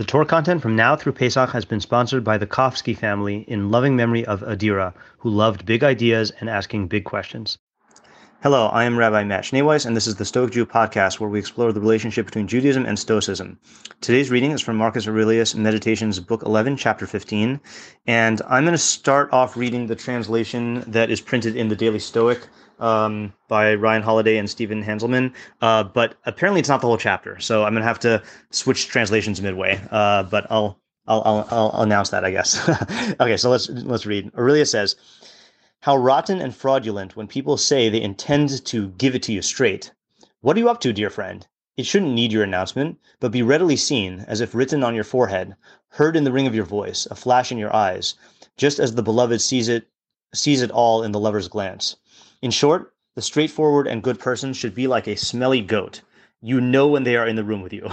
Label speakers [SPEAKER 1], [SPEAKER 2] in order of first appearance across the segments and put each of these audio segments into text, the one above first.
[SPEAKER 1] The Torah content from now through Pesach has been sponsored by the Kofsky family in loving memory of Adira, who loved big ideas and asking big questions. Hello, I am Rabbi Matt Schneeweiss, and this is the Stoic Jew podcast where we explore the relationship between Judaism and Stoicism. Today's reading is from Marcus Aurelius Meditations, Book 11, Chapter 15, and I'm going to start off reading the translation that is printed in the Daily Stoic um, by Ryan Holiday and Stephen Hanselman, uh, but apparently it's not the whole chapter, so I'm going to have to switch translations midway, uh, but I'll, I'll, I'll, I'll announce that, I guess. okay, so let's, let's read. Aurelius says, how rotten and fraudulent when people say they intend to give it to you straight. What are you up to, dear friend? It shouldn't need your announcement, but be readily seen, as if written on your forehead, heard in the ring of your voice, a flash in your eyes, just as the beloved sees it sees it all in the lover's glance. In short, the straightforward and good person should be like a smelly goat. You know when they are in the room with you.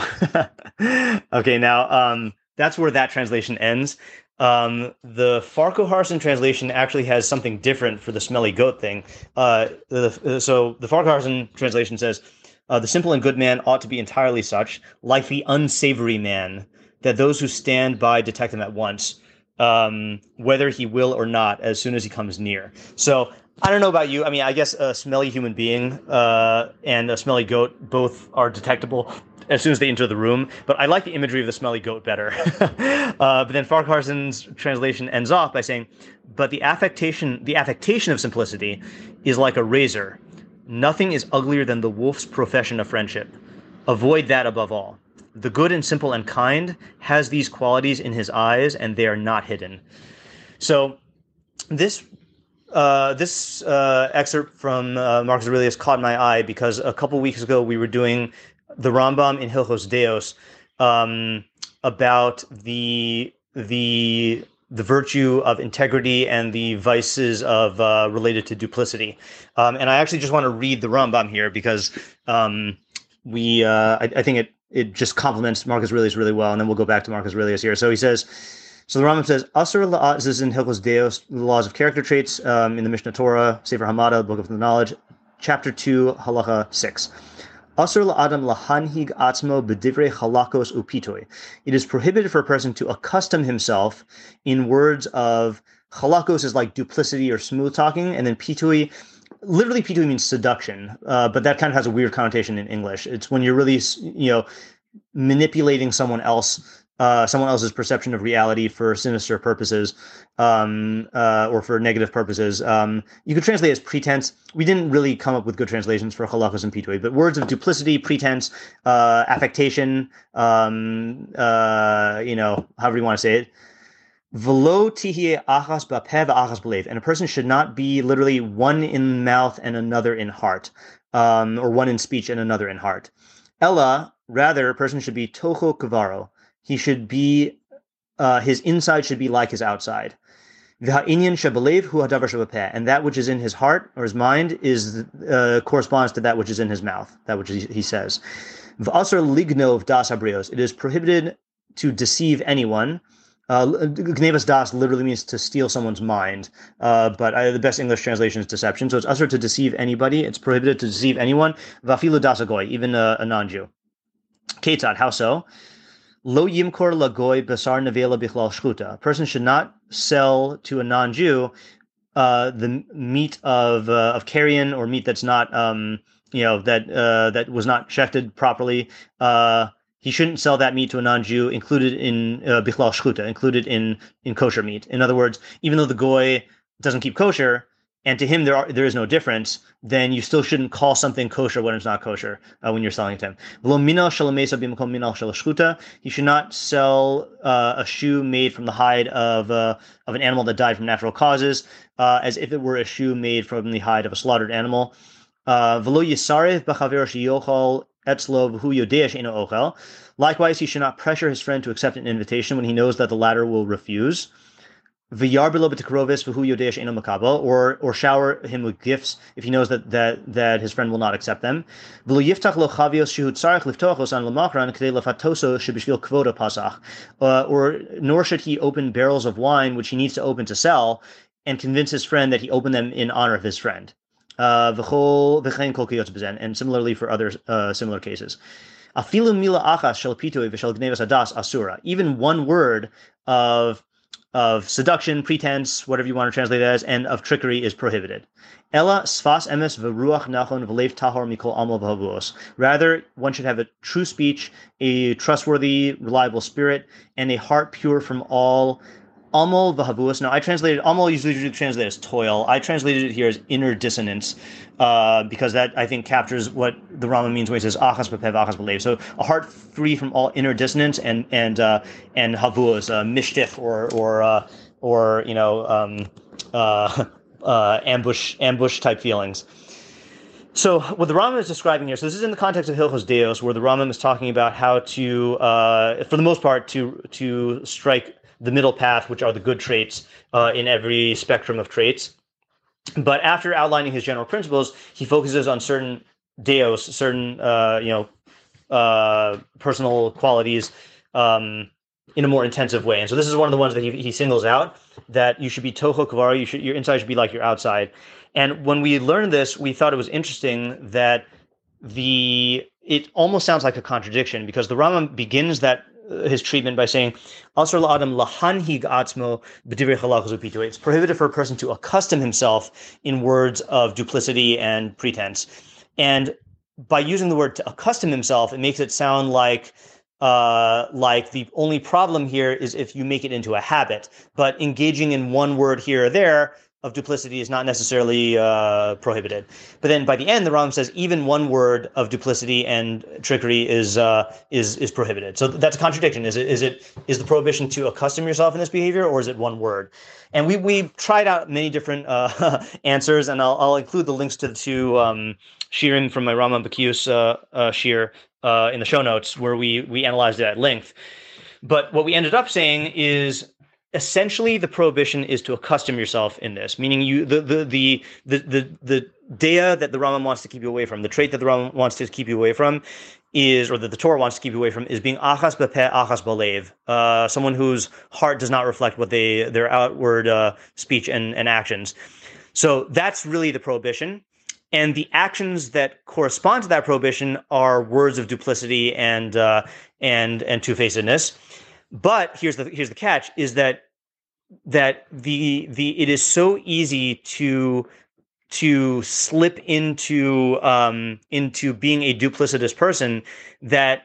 [SPEAKER 1] okay, now um, that's where that translation ends. Um, the Farquharson translation actually has something different for the smelly goat thing. Uh, the, so the Farquharson translation says, uh, "The simple and good man ought to be entirely such, like the unsavory man, that those who stand by detect him at once, um, whether he will or not, as soon as he comes near." So I don't know about you. I mean, I guess a smelly human being uh, and a smelly goat both are detectable as soon as they enter the room. But I like the imagery of the smelly goat better. uh, but then Farquharson's translation ends off by saying, "But the affectation, the affectation of simplicity, is like a razor. Nothing is uglier than the wolf's profession of friendship. Avoid that above all. The good and simple and kind has these qualities in his eyes, and they are not hidden." So this uh, this uh, excerpt from uh, Marcus Aurelius caught my eye because a couple weeks ago we were doing the Rambam in Hilchos Deios um, about the the the virtue of integrity and the vices of uh, related to duplicity. Um, and I actually just want to read the Rambam here because um, we uh, I, I, think it it just complements Marcus Aurelius really well. And then we'll go back to Marcus Aurelius here. So he says. So the Rambam says, Asur la'at, is in Hilchos Deios, the laws of character traits um, in the Mishneh Torah, Sefer Hamada, Book of the Knowledge, chapter 2, halacha 6. Asr lahanhig atzmo b'divrei halakos upitoi. It is prohibited for a person to accustom himself in words of halakos is like duplicity or smooth talking, and then pitui literally p means seduction uh, but that kind of has a weird connotation in english it's when you're really you know manipulating someone else uh, someone else's perception of reality for sinister purposes um, uh, or for negative purposes. Um, you could translate as pretense. We didn't really come up with good translations for halachos and pitui, but words of duplicity, pretense, uh, affectation, um, uh, you know, however you want to say it. Velo tihye achas bapev achas believe, and a person should not be literally one in mouth and another in heart, um, or one in speech and another in heart. Ella, rather, a person should be toho kavaro he should be uh, his inside should be like his outside. And that which is in his heart or his mind is uh, corresponds to that which is in his mouth, that which he, says. It is prohibited to deceive anyone. Uh, das literally means to steal someone's mind, uh, but uh, the best English translation is deception. So it's asur to deceive anybody. It's prohibited to deceive anyone. Vafilu dasagoy, even a, a non-Jew. Ketzad, how so? Lo yimkor lagoy basar nevela bichlal shchuta. A person should not sell to a non-Jew uh, the meat of uh, of carrion or meat that's not um, you know that uh, that was not shechted properly. Uh, he shouldn't sell that meat to a non-Jew included in uh, bichlal shchuta, included in in kosher meat. In other words, even though the goy doesn't keep kosher, and to him there are there is no difference, then you still shouldn't call something kosher when it's not kosher uh, when you're selling it to him. He should not sell uh, a shoe made from the hide of uh, of an animal that died from natural causes, uh, as if it were a shoe made from the hide of a slaughtered animal. Uh, Likewise, he should not pressure his friend to accept an invitation when he knows that the latter will refuse or or shower him with gifts if he knows that that that his friend will not accept them. Uh, or nor should he open barrels of wine which he needs to open to sell and convince his friend that he opened them in honor of his friend. Uh, and similarly for other uh, similar cases. Afilu mila achas shel pitui v'shel adas asura. Even one word of of seduction, pretense, whatever you want to translate as, and of trickery is prohibited. Ella sfas emes v'ruach nachon v'lev tahor mikol amal v'havuos. Rather, one should have a true speech, a trustworthy, reliable spirit, and a heart pure from all Amal Vahavus. Now, I translated Amal usually translated as toil. I translated it here as inner dissonance uh, because that I think captures what the Rambam means when he says achas bepev achas belev. So a heart free from all inner dissonance and and uh, and havus, uh, mishtif or or uh, or you know um, uh, uh, ambush ambush type feelings. So what the Rambam is describing here, so this is in the context of Hilchos Deios, where the Rambam is talking about how to, uh, for the most part, to to strike the middle path, which are the good traits uh, in every spectrum of traits. But after outlining his general principles, he focuses on certain deos, certain uh, you know uh, personal qualities um, in a more intensive way. And so this is one of the ones that he, he singles out that you should be toho kavara. You should your inside should be like your outside. And when we learned this, we thought it was interesting that the it almost sounds like a contradiction because the Rambam begins that his treatment by saying, lahanhig atzmo It's prohibited for a person to accustom himself in words of duplicity and pretense. And by using the word to accustom himself, it makes it sound like uh, like the only problem here is if you make it into a habit. But engaging in one word here or there of duplicity is not necessarily uh, prohibited. But then by the end, the Rambam says even one word of duplicity and trickery is uh, is is prohibited. So that's a contradiction. Is it is it is the prohibition to accustom yourself in this behavior, or is it one word? And we we tried out many different uh, answers, and I'll I'll include the links to the two um, from my Rambam Bekius uh, uh, shiur uh, in the show notes, where we we analyzed it at length. But what we ended up saying is essentially the prohibition is to accustom yourself in this, meaning you the the the the the, the dea that the Rambam wants to keep you away from, the trait that the Rambam wants to keep you away from is, or that the Torah wants to keep you away from, is being achas bepeh, achas balev, uh, someone whose heart does not reflect what they their outward uh, speech and, and actions. So that's really the prohibition. And the actions that correspond to that prohibition are words of duplicity and uh, and and two facedness. But here's the here's the catch: is that that the the it is so easy to to slip into um, into being a duplicitous person that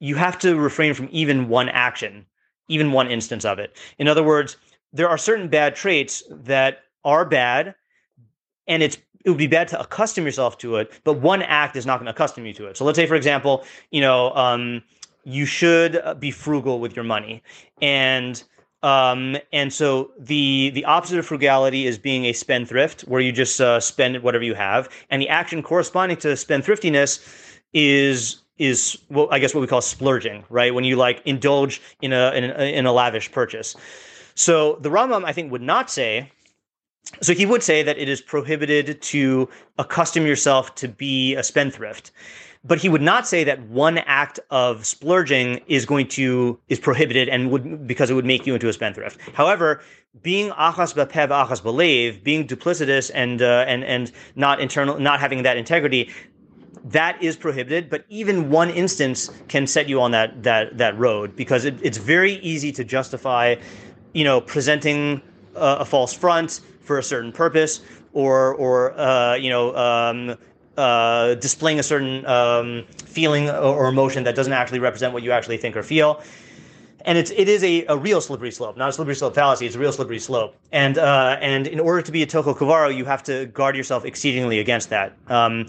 [SPEAKER 1] you have to refrain from even one action, even one instance of it. In other words, there are certain bad traits that are bad, and it's it would be bad to accustom yourself to it, but one act is not going to accustom you to it. So let's say, for example, you know, um, you should be frugal with your money, and um, and so the the opposite of frugality is being a spendthrift, where you just uh, spend whatever you have, and the action corresponding to spendthriftiness is is well, I guess what we call splurging, right? When you like indulge in a in a, in a lavish purchase. So the Rambam, I think, would not say. So he would say that it is prohibited to accustom yourself to be a spendthrift but he would not say that one act of splurging is going to is prohibited and would because it would make you into a spendthrift. However, being achas bepev achas belev, being duplicitous and uh, and and not internal, not having that integrity, that is prohibited. But even one instance can set you on that that that road because it, it's very easy to justify, you know, presenting a, a false front for a certain purpose or or uh, you know um, uh, displaying a certain um, feeling or, emotion that doesn't actually represent what you actually think or feel. And it's it is a, a real slippery slope, not a slippery slope fallacy. It's a real slippery slope. And uh, and in order to be a toho kavaro, you have to guard yourself exceedingly against that. Um,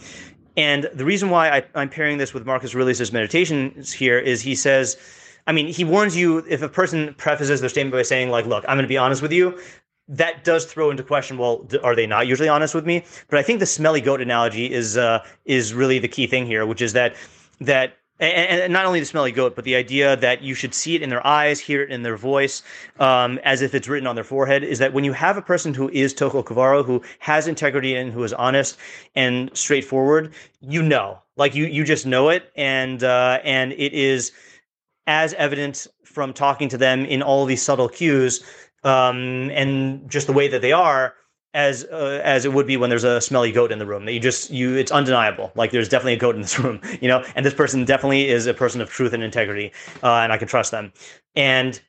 [SPEAKER 1] and the reason why I, am pairing this with Marcus Aurelius' meditations here is he says, I mean, he warns you if a person prefaces their statement by saying, like, look, I'm going to be honest with you, that does throw into question well are they not usually honest with me? But i think the smelly goat analogy is uh, is really the key thing here which is that that and, not only the smelly goat, but the idea that you should see it in their eyes, hear it in their voice, um, as if it's written on their forehead, is that when you have a person who is Toho Kavaro, who has integrity and who is honest and straightforward, you know, like you you just know it, and uh, and it is as evident from talking to them in all these subtle cues um, and just the way that they are as uh, as it would be when there's a smelly goat in the room. That you just you it's undeniable. Like there's definitely a goat in this room, you know. And this person definitely is a person of truth and integrity, uh, and I can trust them. And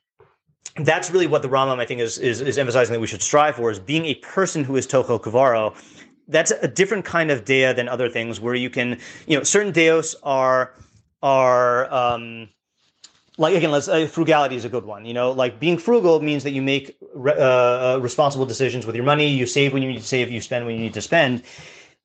[SPEAKER 1] that's really what the Rambam I think is, is is emphasizing that we should strive for is being a person who is tocho kavaro. That's a different kind of dea than other things where you can you know certain deos are are um, like again, let's uh, frugality is a good one. You know, like being frugal means that you make re- uh, uh, responsible decisions with your money. You save when you need to save. You spend when you need to spend.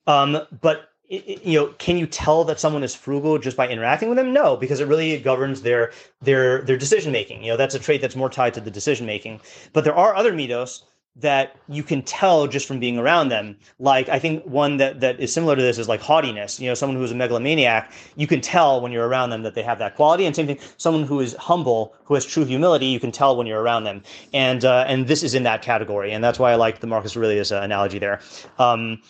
[SPEAKER 1] Um, but it, it, you know, can you tell that someone is frugal just by interacting with them? No, because it really governs their their their decision making. You know, that's a trait that's more tied to the decision making. But there are other middos that you can tell just from being around them. Like I think one that that is similar to this is like haughtiness. You know, someone who's a megalomaniac, you can tell when you're around them that they have that quality. And same thing, someone who is humble, who has true humility, you can tell when you're around them. And uh, and this is in that category. And that's why I like the Marcus Aurelius uh, analogy there. Um,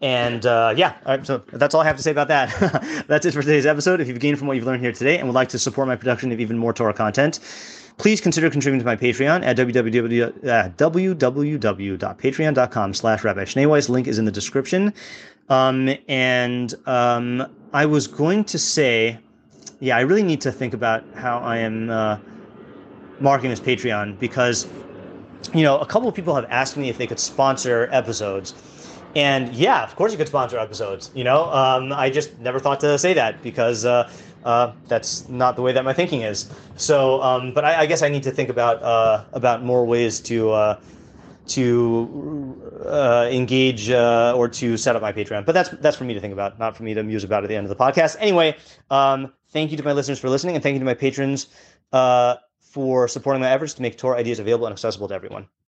[SPEAKER 1] and uh, yeah, all right, so that's all I have to say about that. that's it for today's episode. If you've gained from what you've learned here today and would like to support my production of even more Torah content, please consider contributing to my Patreon at www.patreon.com slash Rabbi Schneeweiss. Link is in the description. Um, and um, I was going to say, yeah, I really need to think about how I am uh, marking this Patreon because, you know, a couple of people have asked me if they could sponsor episodes. And yeah, of course you could sponsor episodes. You know, um, I just never thought to say that because uh, uh, that's not the way that my thinking is. So, um, but I, I, guess I need to think about uh, about more ways to uh, to uh, engage uh, or to set up my Patreon. But that's that's for me to think about, not for me to muse about at the end of the podcast. Anyway, um, thank you to my listeners for listening, and thank you to my patrons for supporting my efforts to make Torah ideas available and accessible to everyone.